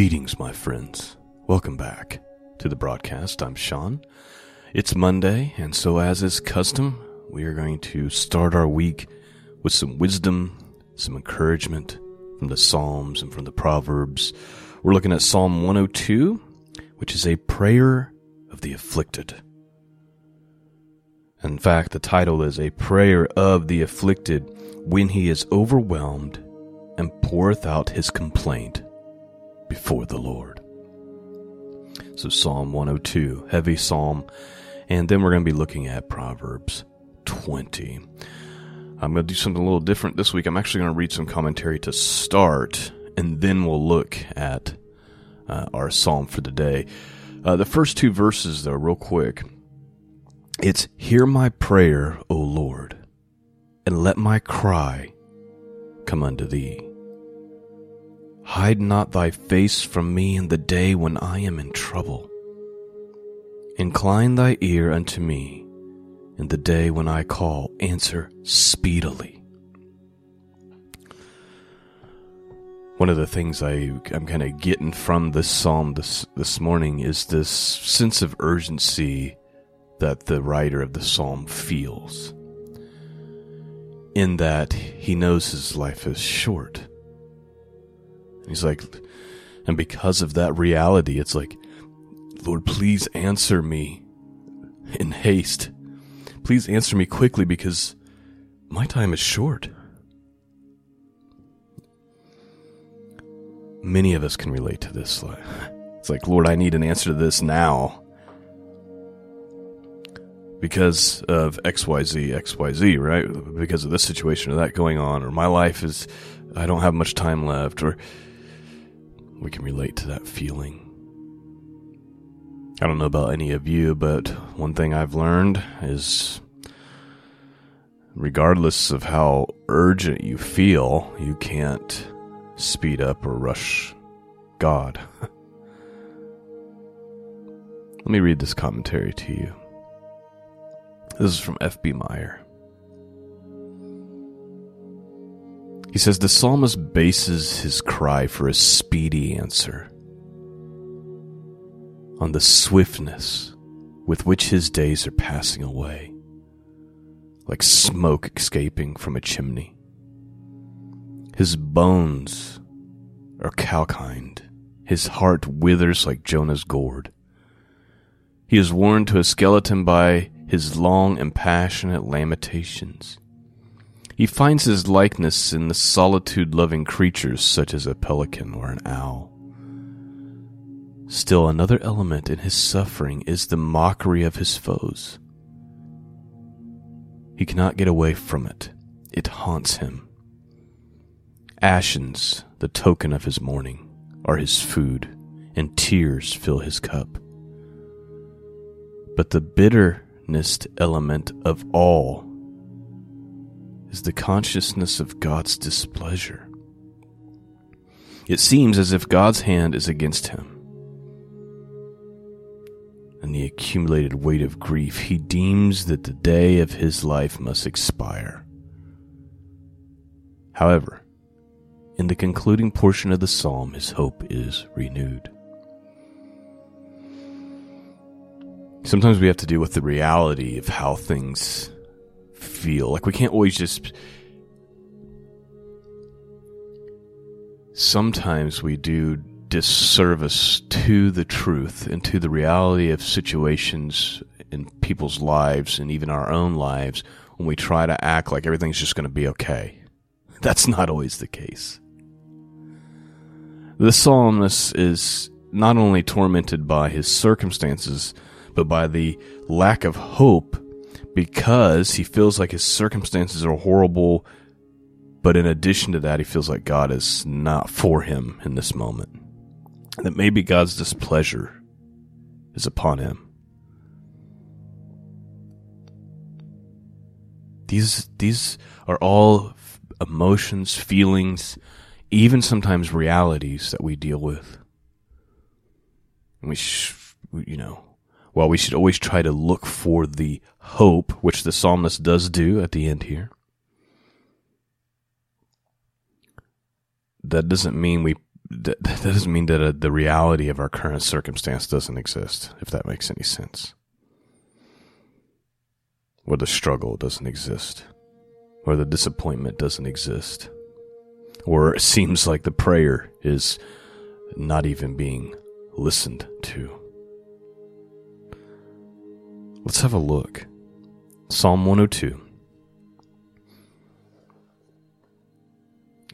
Greetings, my friends. Welcome back to the broadcast. I'm Shawn. It's Monday, and so as is custom, we are going to start our week with some wisdom, some encouragement from the Psalms and from the Proverbs. We're looking at Psalm 102, which is a prayer of the afflicted. In fact, the title is A Prayer of the Afflicted when he is overwhelmed and poureth out his complaint before the Lord. So, Psalm 102, heavy psalm. And then we're going to be looking at Proverbs 20. I'm going to do something a little different this week. I'm actually going to read some commentary to start, and then we'll look at uh, our psalm for the day. Uh, the first two verses, though, real quick. It's, Hear my prayer, O Lord, and let my cry come unto thee. Hide not thy face from me in the day when I am in trouble. Incline thy ear unto me in the day when I call, answer speedily. One of the things I, I'm kind of getting from this psalm this, this morning is this sense of urgency that the writer of the psalm feels. In that he knows his life is short He's like, and because of that reality, it's like, Lord, please answer me in haste. Please answer me quickly because my time is short. Many of us can relate to this. It's like, Lord, I need an answer to this now. Because of XYZ, XYZ, right? Because of this situation or that going on, or my life is, I don't have much time left, or we can relate to that feeling. I don't know about any of you, but one thing I've learned is regardless of how urgent you feel, you can't speed up or rush God. Let me read this commentary to you. This is from F.B. Meyer. He says the psalmist bases his cry for a speedy answer on the swiftness with which his days are passing away, like smoke escaping from a chimney. His bones are calcined, his heart withers like Jonah's gourd. He is worn to a skeleton by his long and passionate lamentations. He finds his likeness in the solitude loving creatures such as a pelican or an owl. Still, another element in his suffering is the mockery of his foes. He cannot get away from it, it haunts him. Ashes, the token of his mourning, are his food, and tears fill his cup. But the bitterness element of all is the consciousness of God's displeasure. It seems as if God's hand is against him. And the accumulated weight of grief, he deems that the day of his life must expire. However, in the concluding portion of the psalm, his hope is renewed. Sometimes we have to deal with the reality of how things feel. Like we can't always just. Sometimes we do disservice to the truth and to the reality of situations in people's lives and even our own lives when we try to act like everything's just going to be okay. That's not always the case. The psalmist is not only tormented by his circumstances, but by the lack of hope because he feels like his circumstances are horrible, but in addition to that, he feels like God is not for him in this moment. That maybe God's displeasure is upon him. These these are all emotions, feelings, even sometimes realities that we deal with. we, sh- you know, while we should always try to look for the hope, which the psalmist does do at the end here, that doesn't mean we that, that doesn't mean that uh, the reality of our current circumstance doesn't exist, if that makes any sense. Or the struggle doesn't exist, or the disappointment doesn't exist, or it seems like the prayer is not even being listened to. Let's have a look. Psalm 102.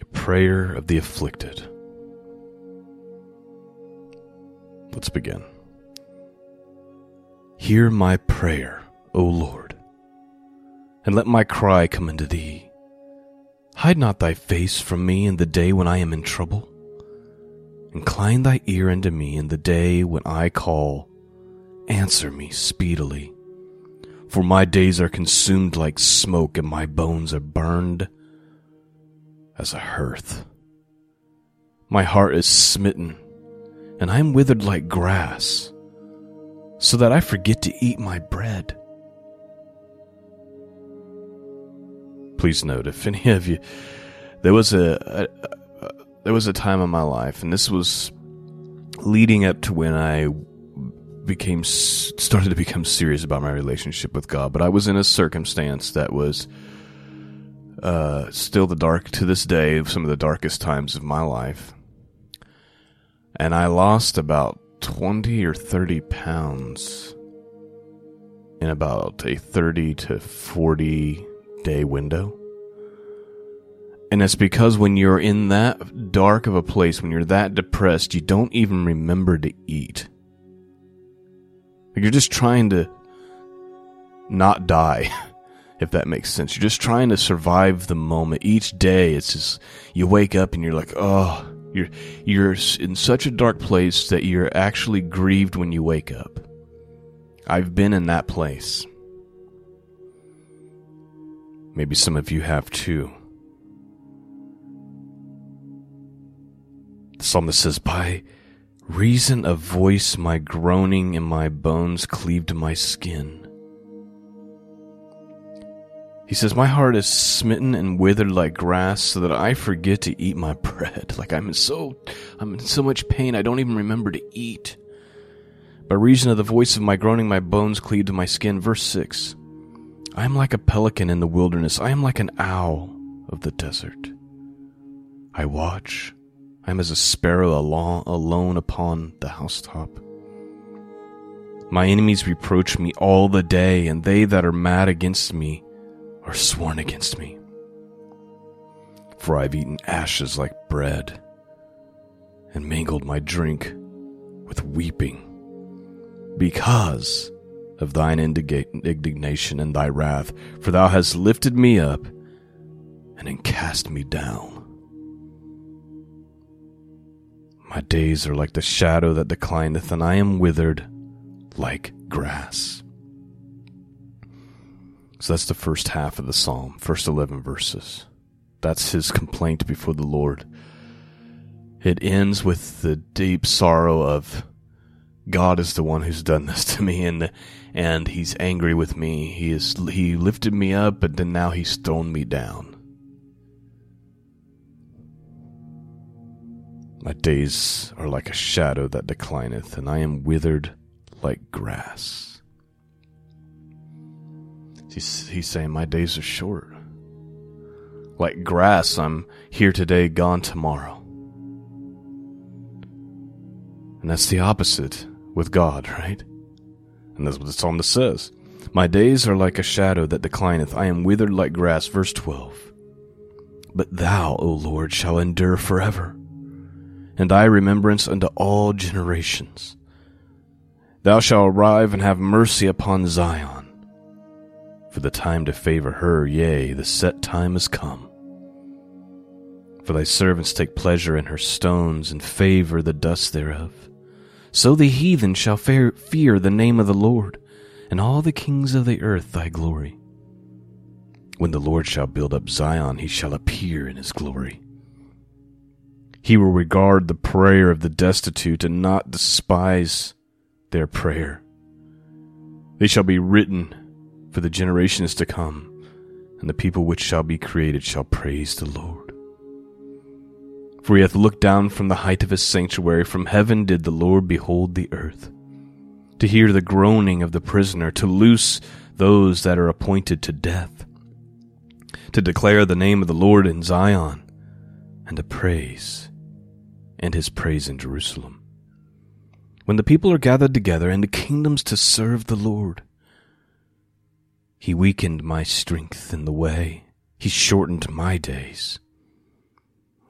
A prayer of the afflicted. Let's begin. Hear my prayer, O Lord, and let my cry come unto thee. Hide not thy face from me in the day when I am in trouble. Incline thy ear unto me in the day when I call. Answer me speedily. For my days are consumed like smoke, and my bones are burned as a hearth. My heart is smitten and I am withered like grass, so that I forget to eat my bread. Please note, if any of you, there was a, a, a there was a time in my life, and this was leading up to when I became started to become serious about my relationship with God. But I was in a circumstance that was uh, still the dark to this day, of some of the darkest times of my life and I lost about 20 or 30 pounds in about a 30 to 40 day window. And it's because when you're in that dark of a place, when you're that depressed, you don't even remember to eat. You're just trying to not die, if that makes sense. You're just trying to survive the moment. Each day, it's just, you wake up and you're like, oh, you're you're in such a dark place that you're actually grieved when you wake up. I've been in that place. Maybe some of you have too. The psalmist says, By reason of voice, my groaning and my bones cleave to my skin. He says, My heart is smitten and withered like grass, so that I forget to eat my bread. Like I'm in so I'm in so much pain I don't even remember to eat. By reason of the voice of my groaning, my bones cleave to my skin. Verse six. I am like a pelican in the wilderness. I am like an owl of the desert. I watch. I am as a sparrow alone upon the housetop. My enemies reproach me all the day, and they that are mad against me are sworn against me. For I've eaten ashes like bread, and mingled my drink with weeping, because of thine indignation and thy wrath, for thou hast lifted me up and cast me down. My days are like the shadow that declineth, and I am withered like grass. So that's the first half of the psalm, first 11 verses. That's his complaint before the Lord. It ends with the deep sorrow of God is the one who's done this to me and and he's angry with me. He is he lifted me up but then now he's thrown me down. My days are like a shadow that declineth and I am withered like grass. He's, he's saying, My days are short. Like grass, I'm here today, gone tomorrow. And that's the opposite with God, right? And that's what the psalmist says. My days are like a shadow that declineth. I am withered like grass. Verse 12. But thou, O Lord, shall endure forever, and thy remembrance unto all generations. Thou shalt arrive and have mercy upon Zion for the time to favor her, yea, the set time is come. For thy servants take pleasure in her stones, and favor the dust thereof. So the heathen shall fear the name of the Lord, and all the kings of the earth thy glory. When the Lord shall build up Zion, he shall appear in his glory. He will regard the prayer of the destitute and not despise their prayer. They shall be written for the generations to come, and the people which shall be created shall praise the Lord. For he hath looked down from the height of his sanctuary, from heaven did the Lord behold the earth, to hear the groaning of the prisoner, to loose those that are appointed to death, to declare the name of the Lord in Zion, and to praise, and his praise in Jerusalem. When the people are gathered together, and the kingdoms to serve the Lord, he weakened my strength in the way, he shortened my days.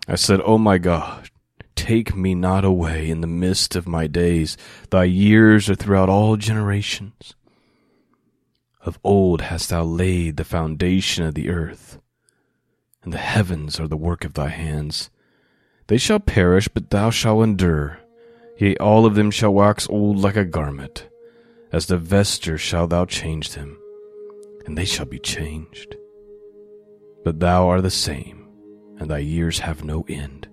I said, O oh my God, take me not away in the midst of my days. Thy years are throughout all generations. Of old hast thou laid the foundation of the earth, and the heavens are the work of thy hands. They shall perish, but thou shalt endure. Yea, all of them shall wax old like a garment. As the vesture shalt thou change them, and they shall be changed. But thou art the same and thy years have no end.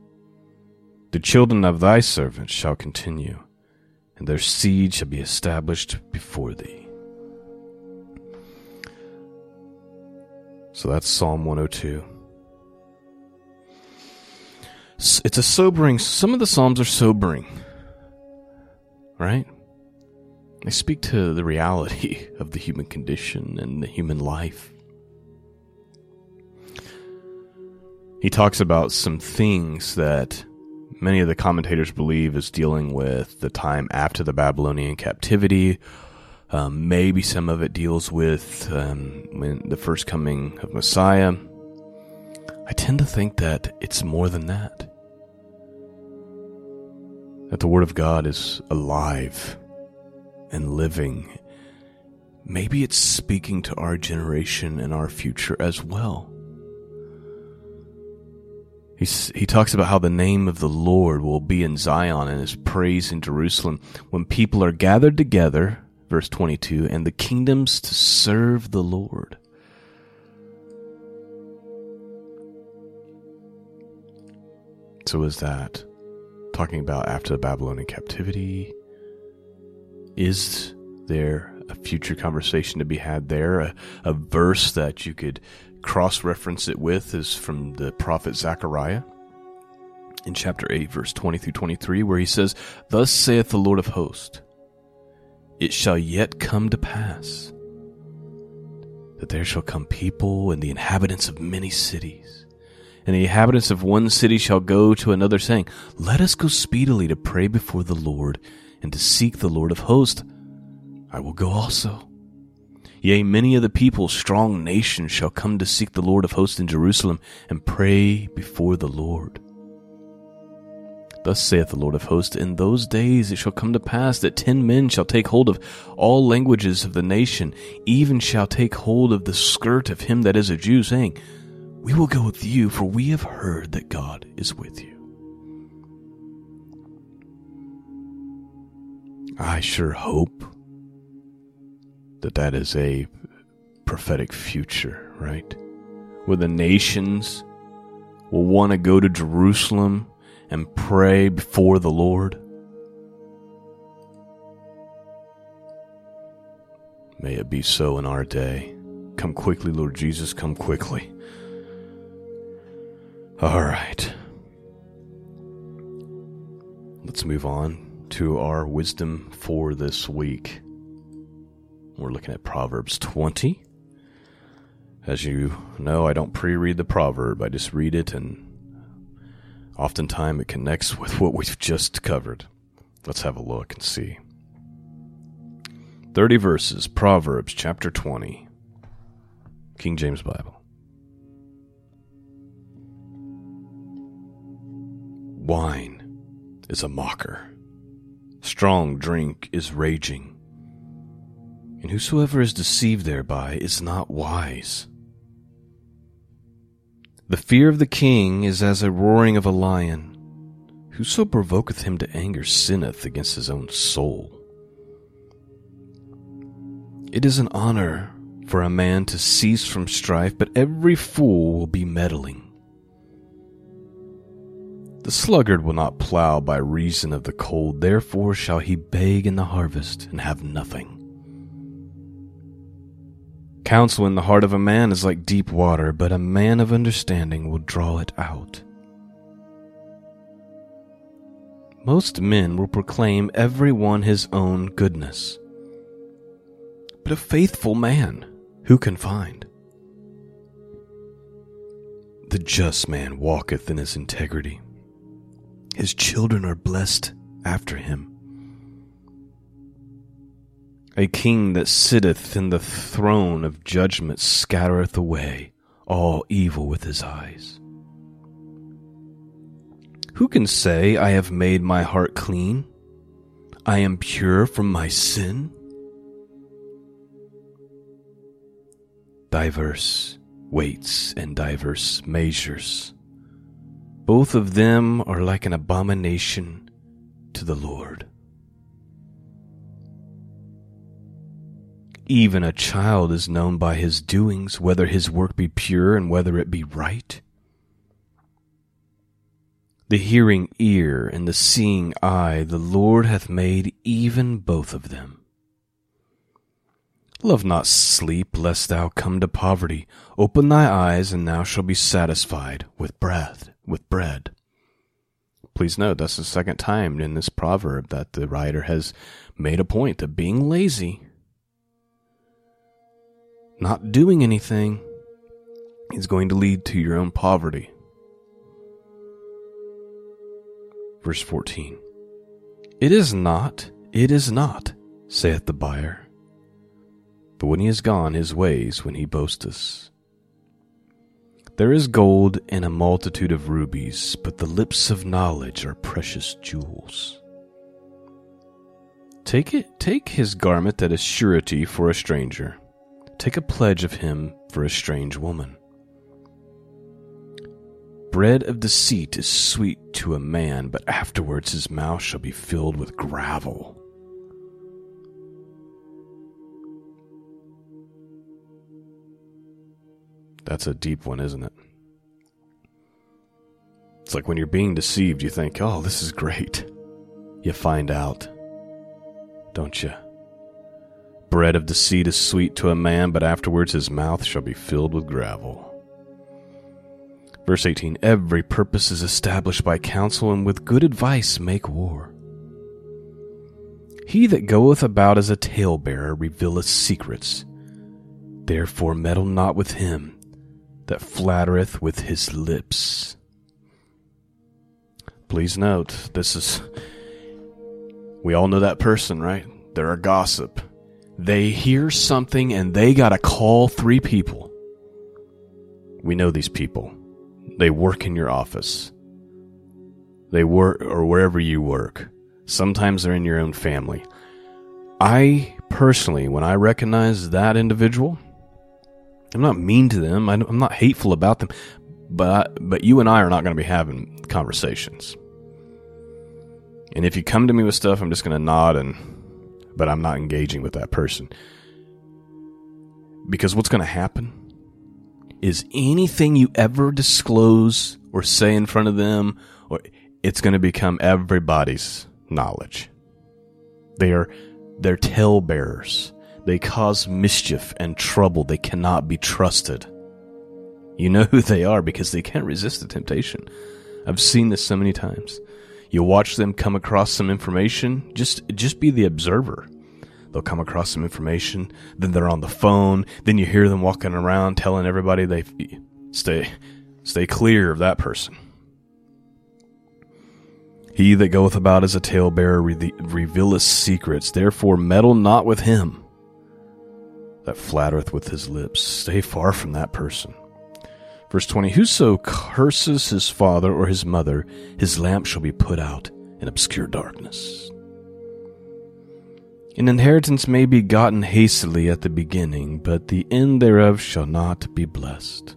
The children of thy servants shall continue, and their seed shall be established before thee. So that's Psalm 102. It's a sobering, some of the Psalms are sobering, right? They speak to the reality of the human condition and the human life. he talks about some things that many of the commentators believe is dealing with the time after the Babylonian captivity. Um, maybe some of it deals with um, the first coming of Messiah. I tend to think that it's more than that. That the Word of God is alive and living. Maybe it's speaking to our generation and our future as well. He's, he talks about how the name of the Lord will be in Zion and his praise in Jerusalem when people are gathered together, verse 22, and the kingdoms to serve the Lord. So is that talking about after the Babylonian captivity? Is there a future conversation to be had there? A, a verse that you could cross reference it with is from the prophet Zechariah in chapter 8, verse 20 through 23, where he says, Thus saith the Lord of hosts, It shall yet come to pass that there shall come people and the inhabitants of many cities. And the inhabitants of one city shall go to another, saying, Let us go speedily to pray before the Lord and to seek the Lord of hosts. I will go also. Yea, many of the people, strong nations, shall come to seek the Lord of hosts in Jerusalem and pray before the Lord. Thus saith the Lord of hosts, In those days it shall come to pass that ten men shall take hold of all languages of the nation, even shall take hold of the skirt of him that is a Jew, saying, We will go with you, for we have heard that God is with you. I sure hope that that is a prophetic future, right? Where the nations will want to go to Jerusalem and pray before the Lord. May it be so in our day. Come quickly, Lord Jesus, come quickly. All right. Let's move on to our wisdom for this week. We're looking at Proverbs 20. As you know, I don't pre read the proverb, I just read it, and oftentimes it connects with what we've just covered. Let's have a look and see. 30 verses, Proverbs chapter 20, King James Bible. Wine is a mocker, strong drink is raging and whosoever is deceived thereby is not wise. The fear of the king is as a roaring of a lion. Whoso provoketh him to anger sinneth against his own soul. It is an honor for a man to cease from strife, but every fool will be meddling. The sluggard will not plow by reason of the cold, therefore shall he beg in the harvest and have nothing. Counsel in the heart of a man is like deep water, but a man of understanding will draw it out. most men will proclaim every one his own goodness. But a faithful man who can find? The just man walketh in his integrity. His children are blessed after him. A king that sitteth in the throne of judgment scattereth away all evil with his eyes. Who can say, I have made my heart clean? I am pure from my sin? Diverse weights and diverse measures. Both of them are like an abomination to the Lord. Even a child is known by his doings, whether his work be pure and whether it be right. The hearing ear and the seeing eye the Lord hath made even both of them. Love not sleep, lest thou come to poverty. Open thy eyes, and thou shalt be satisfied with bread. With bread. Please note that's the second time in this proverb that the writer has made a point of being lazy, not doing anything, is going to lead to your own poverty. Verse 14 It is not, it is not, saith the buyer but when he is gone his ways when he boasteth. There is gold in a multitude of rubies, but the lips of knowledge are precious jewels. Take it take his garment that is surety for a stranger. Take a pledge of him for a strange woman. Bread of deceit is sweet to a man, but afterwards his mouth shall be filled with gravel. That's a deep one, isn't it? It's like when you're being deceived, you think, oh, this is great. You find out, don't you? Bread of deceit is sweet to a man, but afterwards his mouth shall be filled with gravel. Verse 18 Every purpose is established by counsel, and with good advice make war. He that goeth about as a talebearer revealeth secrets. Therefore meddle not with him that flattereth with his lips. Please note, this is. We all know that person, right? They're a gossip. They hear something and they gotta call three people. We know these people. They work in your office. They work, or wherever you work. Sometimes they're in your own family. I personally, when I recognize that individual, I'm not mean to them. I'm not hateful about them, but but you and I are not going to be having conversations. And if you come to me with stuff, I'm just going to nod and but I'm not engaging with that person. Because what's going to happen is anything you ever disclose or say in front of them or it's going to become everybody's knowledge. They are they're talebearers. They cause mischief and trouble. They cannot be trusted. You know who they are because they can't resist the temptation. I've seen this so many times. You watch them come across some information, just just be the observer. They'll come across some information, then they're on the phone, then you hear them walking around telling everybody they stay stay clear of that person. He that goeth about as a talebearer revealeth secrets, therefore meddle not with him that flattereth with his lips. Stay far from that person. Verse 20 Whoso curses his father or his mother, his lamp shall be put out in obscure darkness. An inheritance may be gotten hastily at the beginning, but the end thereof shall not be blessed.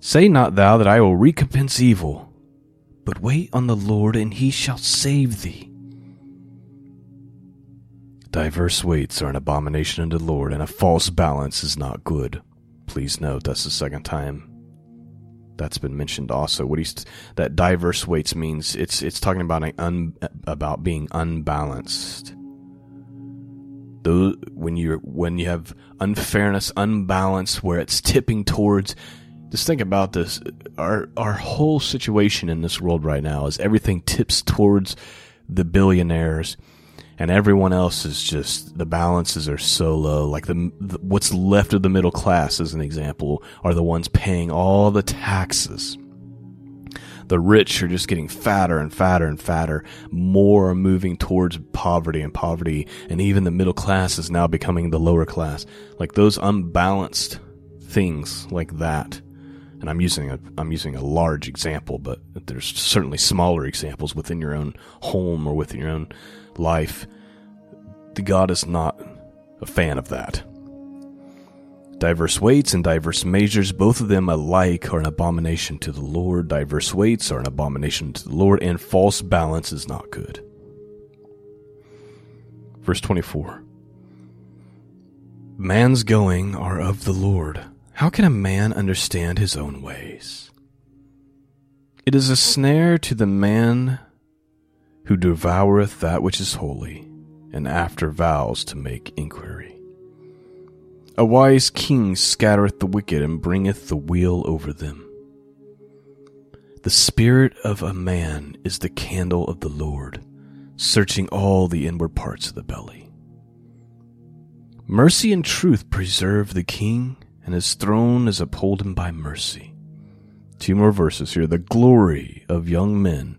Say not thou that I will recompense evil, but wait on the Lord, and he shall save thee. Diverse weights are an abomination unto the Lord, and a false balance is not good. Please note that's the second time that's been mentioned also. What he's that diverse weights means it's it's talking about an un, about being unbalanced. When you when you have unfairness, unbalance, where it's tipping towards Just think about this. Our our whole situation in this world right now is everything tips towards the billionaires and everyone else is just the balances are so low. Like the, the, what's left of the middle class as an example are the ones paying all the taxes. The rich are just getting fatter and fatter and fatter. More are moving towards poverty and poverty. And even the middle class is now becoming the lower class. Like those unbalanced things like that. And I'm using a I'm using a large example, but there's certainly smaller examples within your own home or within your own life. The God is not a fan of that. Diverse weights and diverse measures, both of them alike, are an abomination to the Lord. Diverse weights are an abomination to the Lord, and false balance is not good. Verse 24 Man's going are of the Lord how can a man understand his own ways? It is a snare to the man who devoureth that which is holy, and after vows to make inquiry. A wise king scattereth the wicked and bringeth the wheel over them. The spirit of a man is the candle of the Lord, searching all the inward parts of the belly. Mercy and truth preserve the king and his throne is upholden by mercy. Two more verses here. The glory of young men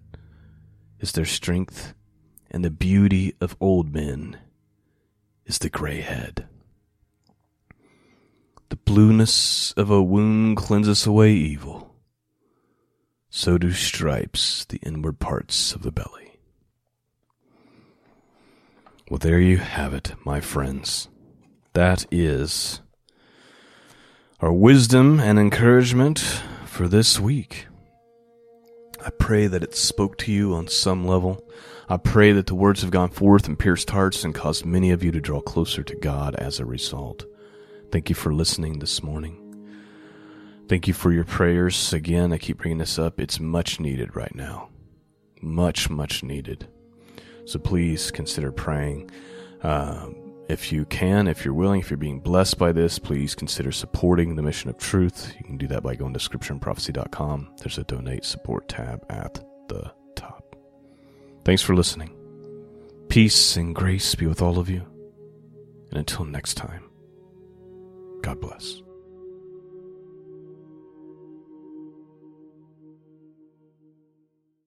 is their strength, and the beauty of old men is the gray head. The blueness of a wound cleanses away evil. So do stripes the inward parts of the belly. Well, there you have it, my friends. That is our wisdom and encouragement for this week. I pray that it spoke to you on some level. I pray that the words have gone forth and pierced hearts and caused many of you to draw closer to God as a result. Thank you for listening this morning. Thank you for your prayers. Again, I keep bringing this up. It's much needed right now. Much, much needed. So please consider praying. Um, if you can, if you're willing, if you're being blessed by this, please consider supporting the mission of truth. You can do that by going to scriptureandprophecy.com. There's a donate support tab at the top. Thanks for listening. Peace and grace be with all of you. And until next time, God bless.